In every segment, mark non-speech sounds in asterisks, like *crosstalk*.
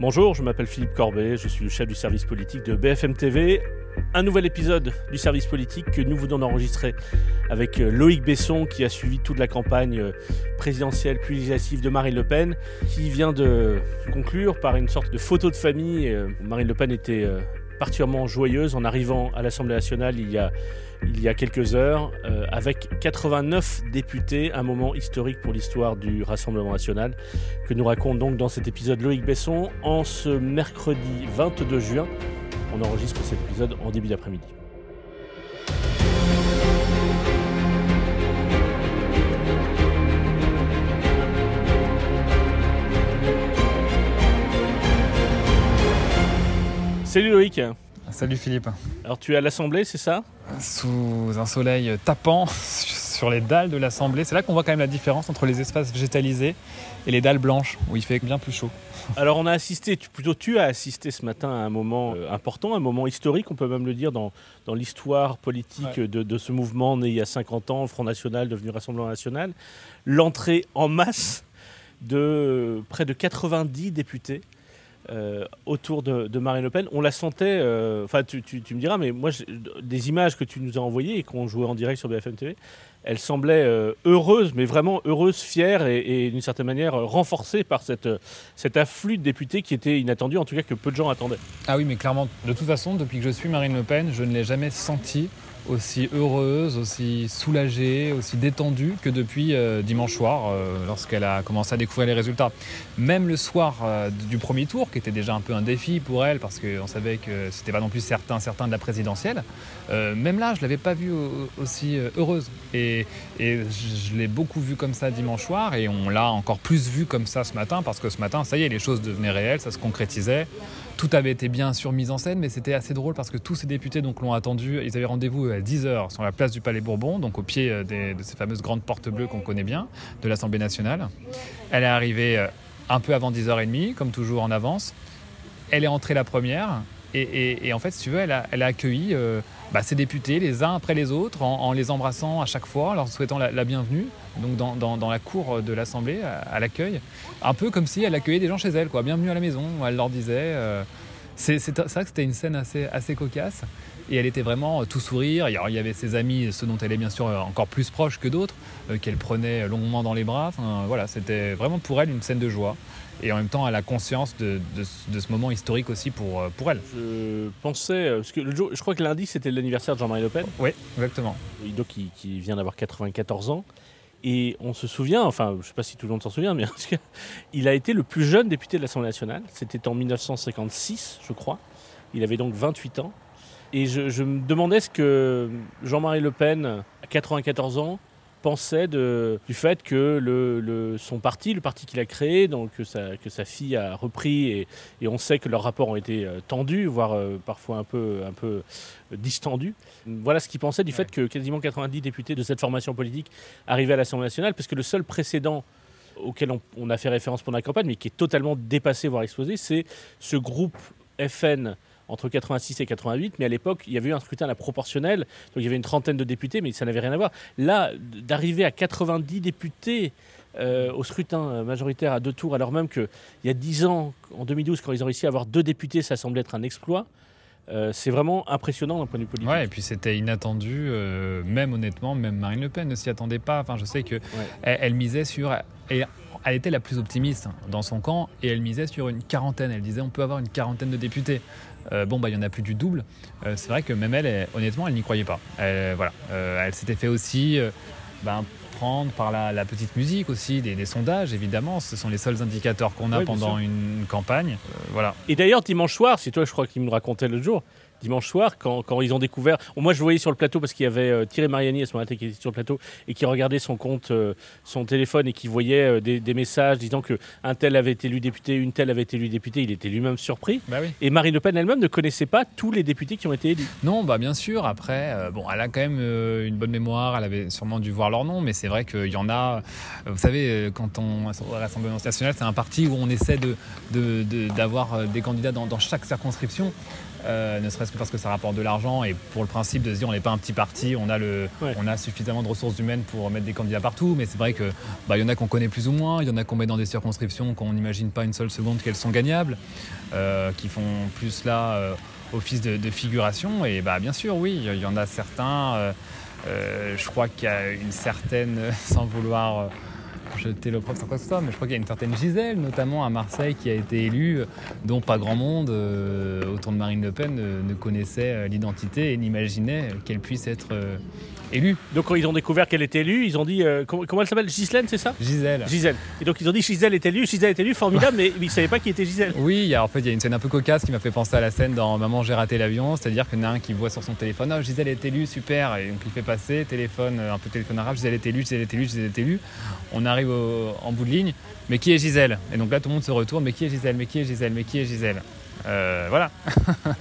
Bonjour, je m'appelle Philippe Corbet, je suis le chef du service politique de BFM TV. Un nouvel épisode du service politique que nous venons d'enregistrer avec euh, Loïc Besson qui a suivi toute la campagne euh, présidentielle puis législative de Marine Le Pen, qui vient de conclure par une sorte de photo de famille. Euh, Marine Le Pen était particulièrement joyeuse en arrivant à l'Assemblée nationale il y a, il y a quelques heures, euh, avec 89 députés, un moment historique pour l'histoire du Rassemblement national, que nous raconte donc dans cet épisode Loïc Besson en ce mercredi 22 juin. On enregistre cet épisode en début d'après-midi. Salut Loïc. Salut Philippe. Alors tu es à l'Assemblée, c'est ça? Sous un soleil tapant *laughs* sur les dalles de l'Assemblée. C'est là qu'on voit quand même la différence entre les espaces végétalisés et les dalles blanches, où il fait bien plus chaud. *laughs* Alors on a assisté, plutôt tu as assisté ce matin à un moment euh, important, un moment historique, on peut même le dire, dans, dans l'histoire politique de, de, ce mouvement né il y a 50 ans, Front National devenu Rassemblement National. L'entrée en masse de près de 90 députés euh, autour de, Marine Le Pen. On la sentait, euh, enfin tu, me diras, mais moi des images que tu nous as envoyées et qu'on jouait en direct sur BFM TV, elle semblait euh, heureuse, mais vraiment heureuse, fière et, d'une certaine manière renforcée par cette, cet afflux de députés qui était inattendu, en tout cas que peu de gens attendaient. Ah oui, mais clairement, de toute façon, depuis que je suis Marine Le Pen, je ne l'ai jamais senti aussi heureuse, aussi soulagée, aussi détendue que depuis euh, dimanche soir, euh, lorsqu'elle a commencé à découvrir les résultats. Même le soir euh, du premier tour, qui était déjà un peu un défi pour elle, parce qu'on savait que c'était pas non plus certain, certain de la présidentielle, même là, je l'avais pas vue aussi heureuse. Et, et je l'ai beaucoup vue comme ça dimanche soir, et on l'a encore plus vue comme ça ce matin, parce que ce matin, ça y est, les choses devenaient réelles, ça se concrétisait tout avait été bien sûr mis en scène, mais c'était assez drôle parce que tous ces députés donc l'ont attendu. Ils avaient rendez-vous à 10h sur la place du Palais Bourbon, donc au pied euh, de ces fameuses grandes portes bleues qu'on connaît bien de l'Assemblée nationale. Elle est arrivée euh, un peu avant 10h30, comme toujours en avance. Elle est entrée la première. Et, en fait, si tu veux, elle a, accueilli euh, bah, ces députés les uns après les autres en, les embrassant à chaque fois, en leur souhaitant la, bienvenue, donc dans, la cour de l'Assemblée, à, l'accueil. Un peu comme si elle accueillait des gens chez elle, quoi. Bienvenue à la maison, elle leur disait. c'est vrai que c'était une scène assez, cocasse. Et elle était vraiment euh, tout sourire. il y avait ses amis, ceux dont elle est bien sûr euh, encore plus proche que d'autres, euh, qu'elle prenait longuement dans les bras. voilà, c'était vraiment pour elle une scène de joie. Et en même temps, elle a conscience de, ce moment historique aussi pour, pour elle. Je pensais, parce que le jour, je crois que lundi c'était l'anniversaire de Jean-Marie Le Pen. Oui, exactement. Donc qui, qui vient d'avoir 94 ans. Et on se souvient, enfin, je ne sais pas si tout le monde s'en souvient, mais *laughs* il a été le plus jeune député de l'Assemblée nationale. C'était en 1956, je crois. Il avait donc 28 ans. Et je, me demandais ce que Jean-Marie Le Pen, à 94 ans, pensait de, du fait que le, son parti, le parti qu'il a créé, donc que sa, que sa fille a repris, et, et, on sait que leurs rapports ont été euh, tendus, voire euh, parfois un peu, un peu euh, distendus. Voilà ce qu'il pensait du fait que quasiment 90 députés de cette formation politique arrivaient à l'Assemblée nationale, parce que le seul précédent auquel on, on a fait référence pendant la campagne, mais qui est totalement dépassé, voire explosé, c'est ce groupe FN entre 86 et 88, mais à l'époque, il y avait eu un scrutin à la proportionnelle, donc il y avait une trentaine de députés, mais ça n'avait rien à voir. Là, d'arriver à 90 députés euh, au scrutin majoritaire à deux tours, alors même qu'il y a 10 ans, en 2012, quand ils ont réussi à avoir deux députés, ça semblait être un exploit. Euh, c'est vraiment impressionnant d'un point de vue politique. Ouais, et puis c'était inattendu, euh, même honnêtement, même Marine Le Pen ne s'y attendait pas. Enfin, je sais que elle, misait sur. elle était la plus optimiste dans son camp et elle misait sur une quarantaine. Elle disait on peut avoir une quarantaine de députés. Euh, bon, bah, il y en a plus du double. Euh, c'est vrai que même elle, honnêtement, elle n'y croyait pas. voilà. Euh, elle s'était fait aussi ben, prendre par la, petite musique aussi, des, sondages, évidemment. Ce sont les seuls indicateurs qu'on a pendant une campagne. voilà. Et d'ailleurs, dimanche soir, c'est toi, je crois, qui me racontait l'autre jour, dimanche soir, quand, quand, ils ont découvert. Moi, je voyais sur le plateau parce qu'il y avait euh, Thierry Mariani à ce moment-là qui était sur le plateau et qui regardait son compte, euh, son téléphone et qui voyait euh, des, messages disant que un tel avait été élu député, une telle avait été élu député. Il était lui-même surpris. Bah et Marine Le Pen elle-même ne connaissait pas tous les députés qui ont été élus. Non, bah bien sûr. Après, bon, elle a quand même une bonne mémoire. Elle avait sûrement dû voir leur nom, mais c'est vrai qu'il y en a. Vous savez, quand on au Rassemblement national, c'est un parti où on essaie de d'avoir des candidats dans, dans chaque circonscription. Euh, ne serait-ce que parce que ça rapporte de l'argent et pour le principe de se dire on n'est pas un petit parti, on a, le, Ouais. on a suffisamment de ressources humaines pour mettre des candidats partout, mais c'est vrai que bah, y en a qu'on connaît plus ou moins, il y en a qu'on met dans des circonscriptions qu'on n'imagine pas une seule seconde qu'elles sont gagnables, euh, qui font plus là euh, office de, de figuration, et bah, bien sûr oui, il y en a certains, je crois qu'il y a une certaine, *laughs* sans vouloir... euh, jeter l'opprobre sur quoi que mais je crois qu'il y a une certaine Gisèle, notamment à Marseille, qui a été élue, euh, dont pas grand monde euh, autour de Marine Le Pen euh, ne connaissait l'identité et n'imaginait qu'elle puisse être élue. Donc quand ils ont découvert qu'elle était élue, ils ont dit euh, comment, comment elle s'appelle? Ghislaine, c'est ça? Gisèle. Gisèle. Et donc ils ont dit Gisèle est élue, Gisèle est élue, formidable, mais ils ne savaient pas qui était Gisèle. Oui, il y a, en fait, il y a une scène un peu cocasse qui m'a fait penser à la scène dans Maman, j'ai raté l'avion. C'est-à-dire qu'il y en a un qui voit sur son téléphone Oh, Gisèle est élue, super. Et donc il fait passer, téléphone, euh, un peu téléphone arabe Gisèle est élue, Gisèle est élue, Gisèle est élue. On arrive au- en bout de ligne. Mais qui est Gisèle? Et donc là, tout le monde se retourne Mais qui est Gisèle? Mais qui est Gisèle? Mais qui est Gisèle? Euh, Voilà. *laughs*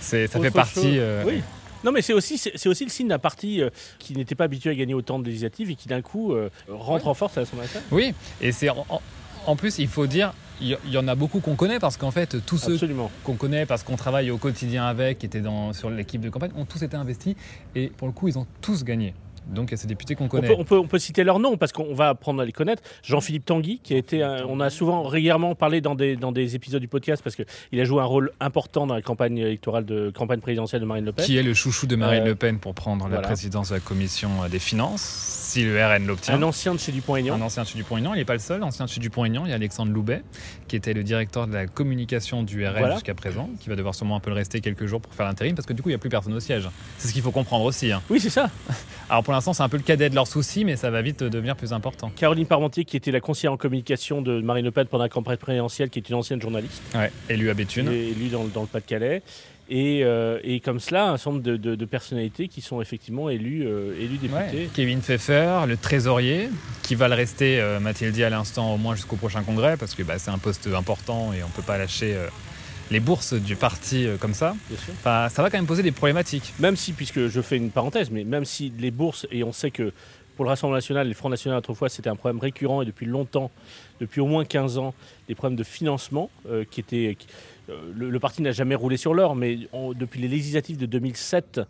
C'est- ça fait partie. euh, Oui. Non, mais c'est aussi, c'est aussi le signe d'un parti euh, qui n'était pas habitué à gagner autant de législatives et qui d'un coup euh, rentre en force à l'Assemblée nationale. Oui, et c'est en, plus, il faut dire, il y, il y en a beaucoup qu'on connaît parce qu'en fait, tous ceux Absolument. qu'on connaît parce qu'on travaille au quotidien avec, qui étaient dans, sur l'équipe de campagne, ont tous été investis et pour le coup, ils ont tous gagné. Donc il y a ces députés qu'on On connaît. peut, on, peut, on peut citer leur nom parce qu'on va apprendre à les connaître. Jean-Philippe Tanguy, qui a été, on a souvent régulièrement parlé dans des, dans des épisodes du podcast parce qu'il a joué un rôle important dans la campagne électorale de campagne présidentielle de Marine Le Pen. Qui est le chouchou de Marine Euh, Le Pen pour prendre la présidence de la commission des finances, si le RN l'obtient. Un ancien de chez Dupont-Aignan. Un ancien de chez Dupont-Aignan, il n'est pas le seul. Ancien de chez Dupont-Aignan, il y a Alexandre Loubet, qui était le directeur de la communication du RN Voilà. jusqu'à présent, qui va devoir sûrement un peu le rester quelques jours pour faire l'intérim, parce que du coup, il n'y a plus personne au siège. C'est ce qu'il faut comprendre aussi. hein. Oui, c'est ça. *laughs* Alors pour l'instant, c'est un peu le cadet de leurs soucis, mais ça va vite devenir plus important. Caroline Parmentier, qui était la conseillère en communication de Marine Le Pen pendant la campagne présidentielle, qui est une ancienne journaliste, Ouais, élu à Béthune. élue dans, dans le Pas-de-Calais. Et, euh, et comme cela, un certain nombre de, de- de personnalités qui sont effectivement élues, euh, Ouais. députés. Kevin Pfeffer, le trésorier, qui va le rester, euh, m'a-t-il dit à l'instant, au moins jusqu'au prochain congrès, parce que bah, c'est un poste important et on ne peut pas lâcher euh, les bourses du parti euh, comme ça. Bien ça va quand même poser des problématiques. Même si, puisque je fais une parenthèse, mais même si les bourses, et on sait que pour le Rassemblement national, le Front national autrefois, c'était un problème récurrent et depuis longtemps, depuis au moins 15 ans, des problèmes de financement euh, qui étaient. qui- euh, le, le parti n'a jamais roulé sur l'or, mais on- depuis les législatives de 2007,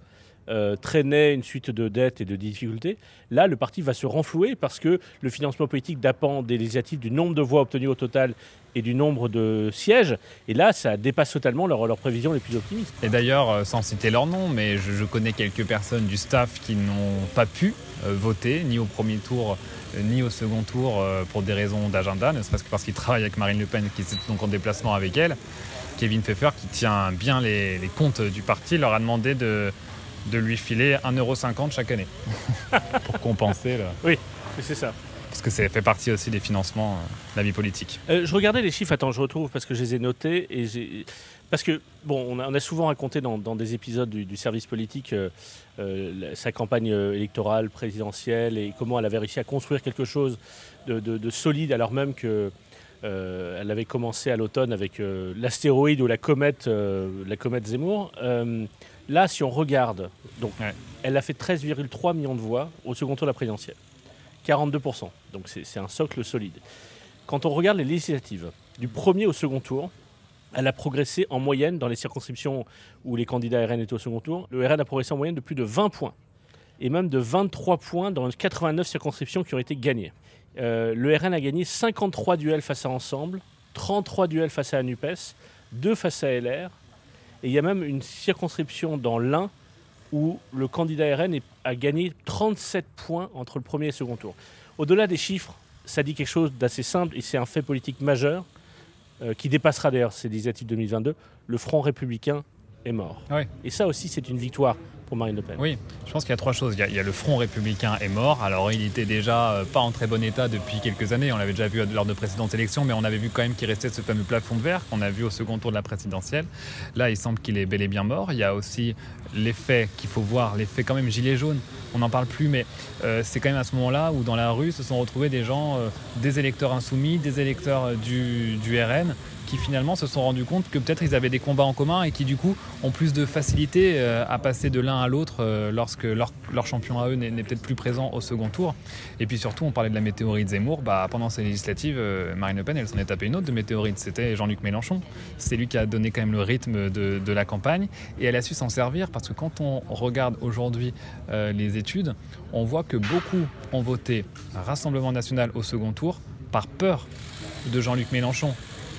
euh, traînait une suite de dettes et de difficultés. Là, le parti va se renflouer parce que le financement politique dépend des législatives, du nombre de voix obtenues au total et du nombre de sièges. Et là, ça dépasse totalement leurs leurs prévisions les plus optimistes. Et d'ailleurs, euh, sans citer leur nom, mais je, connais quelques personnes du staff qui n'ont pas pu euh, voter, ni au premier tour, ni au second tour, pour des raisons d'agenda, ne serait-ce que parce qu'ils *laughs* travaillent avec Marine Le Pen, qui est donc en déplacement avec elle. Kevin Pfeffer, qui tient bien les, les comptes du parti, leur a demandé de, de lui filer 1,50€ chaque année *laughs* pour compenser, là. Oui, c'est ça. parce que ça fait partie aussi des financements euh, de la vie politique. Euh, je regardais les chiffres, attends, je retrouve parce que je les ai notés. Et j'ai... Parce que, bon, on a, on a souvent raconté dans, dans des épisodes du, du service politique euh, euh, la- sa campagne électorale, présidentielle, et comment elle avait réussi à construire quelque chose de, de- de solide, alors même que euh, elle avait commencé à l'automne avec euh, l'astéroïde ou la comète, euh, la comète Zemmour. Là, si on regarde, donc, Ouais. elle a fait 13,3 millions de voix au second tour de la présidentielle. 42%. Donc c'est un socle solide. Quand on regarde les législatives, du premier au second tour, elle a progressé en moyenne dans les circonscriptions où les candidats RN étaient au second tour. Le RN a progressé en moyenne de plus de 20 points et même de 23 points dans les 89 circonscriptions qui ont été gagnées. Euh, le RN a gagné 53 duels face à Ensemble, 33 duels face à NUPES, 2 face à LR. Et il y a même une circonscription dans l'Ain où le candidat RN a gagné 37 points entre le premier et le second tour. Au-delà des chiffres, ça dit quelque chose d'assez simple et c'est un fait politique majeur euh, qui dépassera d'ailleurs ces législatives 2022. Le Front républicain est mort. Ouais. Et ça aussi, c'est une victoire pour Marine Le Pen. Oui, je pense qu'il y a trois choses. Il y a, le Front républicain est mort. Alors il était déjà euh, pas en très bon état depuis quelques années. On l'avait déjà vu lors de précédentes élections, mais on avait vu quand même qu'il restait ce fameux plafond de verre qu'on a vu au second tour de la présidentielle. Là, il semble qu'il est bel et bien mort. Il y a aussi l'effet qu'il faut voir, l'effet quand même gilet jaune. On n'en parle plus, mais euh, c'est quand même à ce moment-là où dans la rue se sont retrouvés des gens, euh, des électeurs insoumis, des électeurs du RN, qui finalement se sont rendus compte que peut-être ils avaient des combats en commun et qui du coup ont plus de facilité euh, à passer de l'un à l'autre euh, lorsque leur, champion à eux n'est peut-être plus présent au second tour. Et puis surtout, on parlait de la météorite Zemmour. Bah, pendant ces législatives, euh, Marine Le Pen, elle s'en est tapée une autre de météorite. C'était Jean-Luc Mélenchon. C'est lui qui a donné quand même le rythme de, de la campagne et elle a su s'en servir parce que quand on regarde aujourd'hui les études, on voit que beaucoup ont voté Rassemblement national au second tour par peur de Jean-Luc Mélenchon,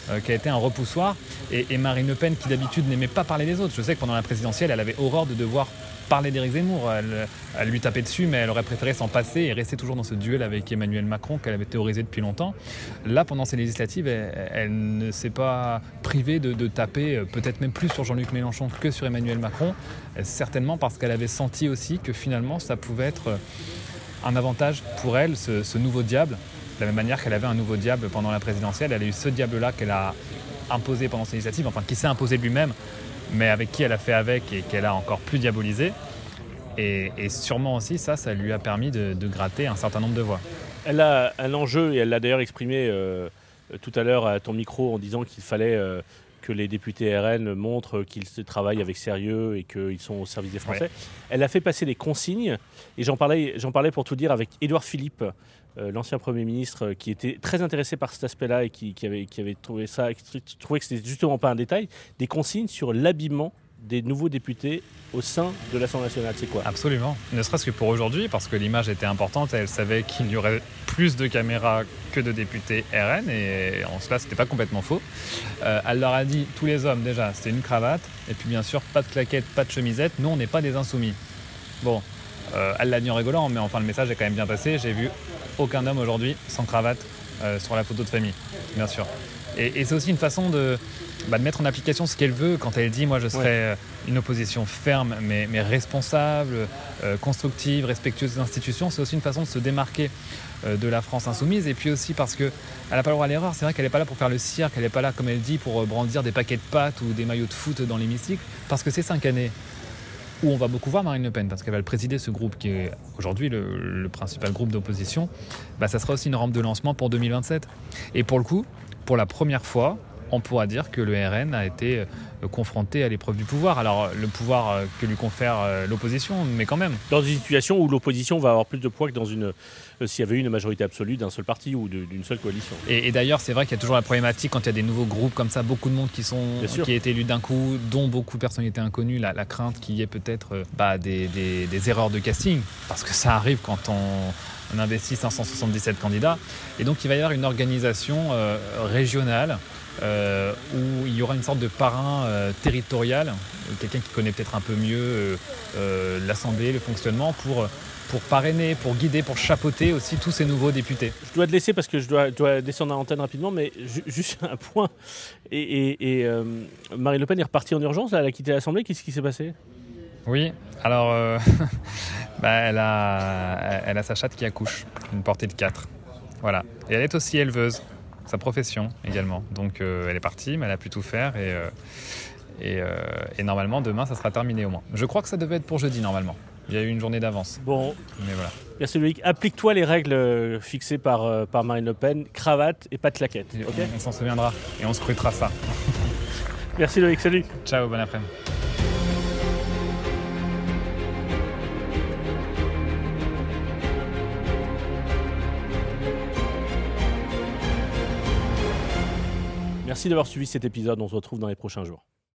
euh, qui a été un repoussoir, et, Marine Le Pen, qui d'habitude n'aimait pas parler des autres. Je sais que pendant la présidentielle, elle avait horreur de devoir parler d'Éric Zemmour. Elle, lui tapait dessus, mais elle aurait préféré s'en passer et rester toujours dans ce duel avec Emmanuel Macron qu'elle avait théorisé depuis longtemps. Là, pendant ces législatives, elle, ne s'est pas privée de, taper euh, peut-être même plus sur Jean-Luc Mélenchon que sur Emmanuel Macron, euh, certainement parce qu'elle avait senti aussi que finalement, ça pouvait être un avantage pour elle, ce nouveau diable, de la même manière qu'elle avait un nouveau diable pendant la présidentielle, elle a eu ce diable-là qu'elle a imposé pendant ses législatives, enfin qui s'est imposé lui-même, mais avec qui elle a fait avec et qu'elle a encore plus diabolisé. Et, sûrement aussi, ça, ça lui a permis de, gratter un certain nombre de voix. Elle a un enjeu, et elle l'a d'ailleurs exprimé euh, tout à l'heure à ton micro en disant qu'il fallait euh, que les députés RN montrent qu'ils travaillent avec sérieux et qu'ils sont au service des Français. Elle a fait passer des consignes, et j'en parlais, j'en parlais pour tout dire avec Édouard Philippe, euh, l'ancien Premier ministre, euh, qui était très intéressé par cet aspect-là et qui, avait, trouvé ça, qui trouvait que c'était justement pas un détail, des consignes sur l'habillement des nouveaux députés au sein de l'Assemblée nationale. C'est quoi? Absolument. Ne serait-ce que pour aujourd'hui, parce que l'image était importante, elle savait qu'il y aurait plus de caméras que de députés RN, et en cela, c'était pas complètement faux. Euh, elle leur a dit, tous les hommes, déjà, c'était une cravate, et puis bien sûr, pas de claquette, pas de chemisette, nous, on n'est pas des insoumis. Bon, elle l'a dit en rigolant, mais enfin, le message est quand même bien passé. J'ai vu aucun homme aujourd'hui sans cravate euh, sur la photo de famille, bien sûr. Et, c'est aussi une façon bah, de, mettre en application ce qu'elle veut quand elle dit moi je serai euh, une opposition ferme mais, responsable, euh, constructive, respectueuse des institutions. C'est aussi une façon de se démarquer de la France insoumise et puis aussi parce qu'elle n'a pas le droit à l'erreur. C'est vrai qu'elle n'est pas là pour faire le cirque, elle n'est pas là comme elle dit pour brandir des paquets de pâtes ou des maillots de foot dans l'hémicycle parce que ces cinq années où on va beaucoup voir Marine Le Pen, parce qu'elle va présider ce groupe qui est aujourd'hui le, principal groupe d'opposition, bah, ça sera aussi une rampe de lancement pour 2027. Et pour le coup, pour la première fois, on pourra dire que le RN a été euh, confronté à l'épreuve du pouvoir. Alors le pouvoir euh, que lui confère euh, l'opposition, mais quand même. Dans une situation où l'opposition va avoir plus de poids que dans une s'il y avait eu une majorité absolue d'un seul parti ou d'une seule coalition. Et, d'ailleurs, c'est vrai qu'il y a toujours la problématique quand il y a des nouveaux groupes comme ça, beaucoup de monde qui sont qui a été élu d'un coup, dont beaucoup de personnalités inconnues, la, crainte qu'il y ait peut-être bah, des, des, erreurs de casting, parce que ça arrive quand on, on investit 577 candidats. Et donc il va y avoir une organisation régionale euh, où il y aura une sorte de parrain euh, territorial, quelqu'un qui connaît peut-être un peu mieux euh, l'Assemblée, le fonctionnement, pour, pour parrainer, pour guider, pour chapeauter aussi tous ces nouveaux députés. Je dois te laisser parce que je dois, dois descendre à l'antenne rapidement, mais juste *laughs* un point. Et, Marie Le Pen est repartie en urgence, elle a quitté l'Assemblée, qu'est-ce qui s'est passé? Oui, alors *laughs* bah, elle, a, elle a sa chatte qui accouche, une portée de 4. Voilà. Et elle est aussi éleveuse sa profession également. Donc euh, elle est partie, mais elle a pu tout faire et, euh, euh, et, normalement demain ça sera terminé au moins. Je crois que ça devait être pour jeudi normalement. Il y a eu une journée d'avance. Bon, mais voilà. Merci Loïc. Applique-toi les règles fixées par, par Marine Le Pen, cravate et pas de claquette. on s'en souviendra et on scrutera ça. *laughs* Merci Loïc, salut. Ciao, bon après-midi. Merci d'avoir suivi cet épisode. On se retrouve dans les prochains jours.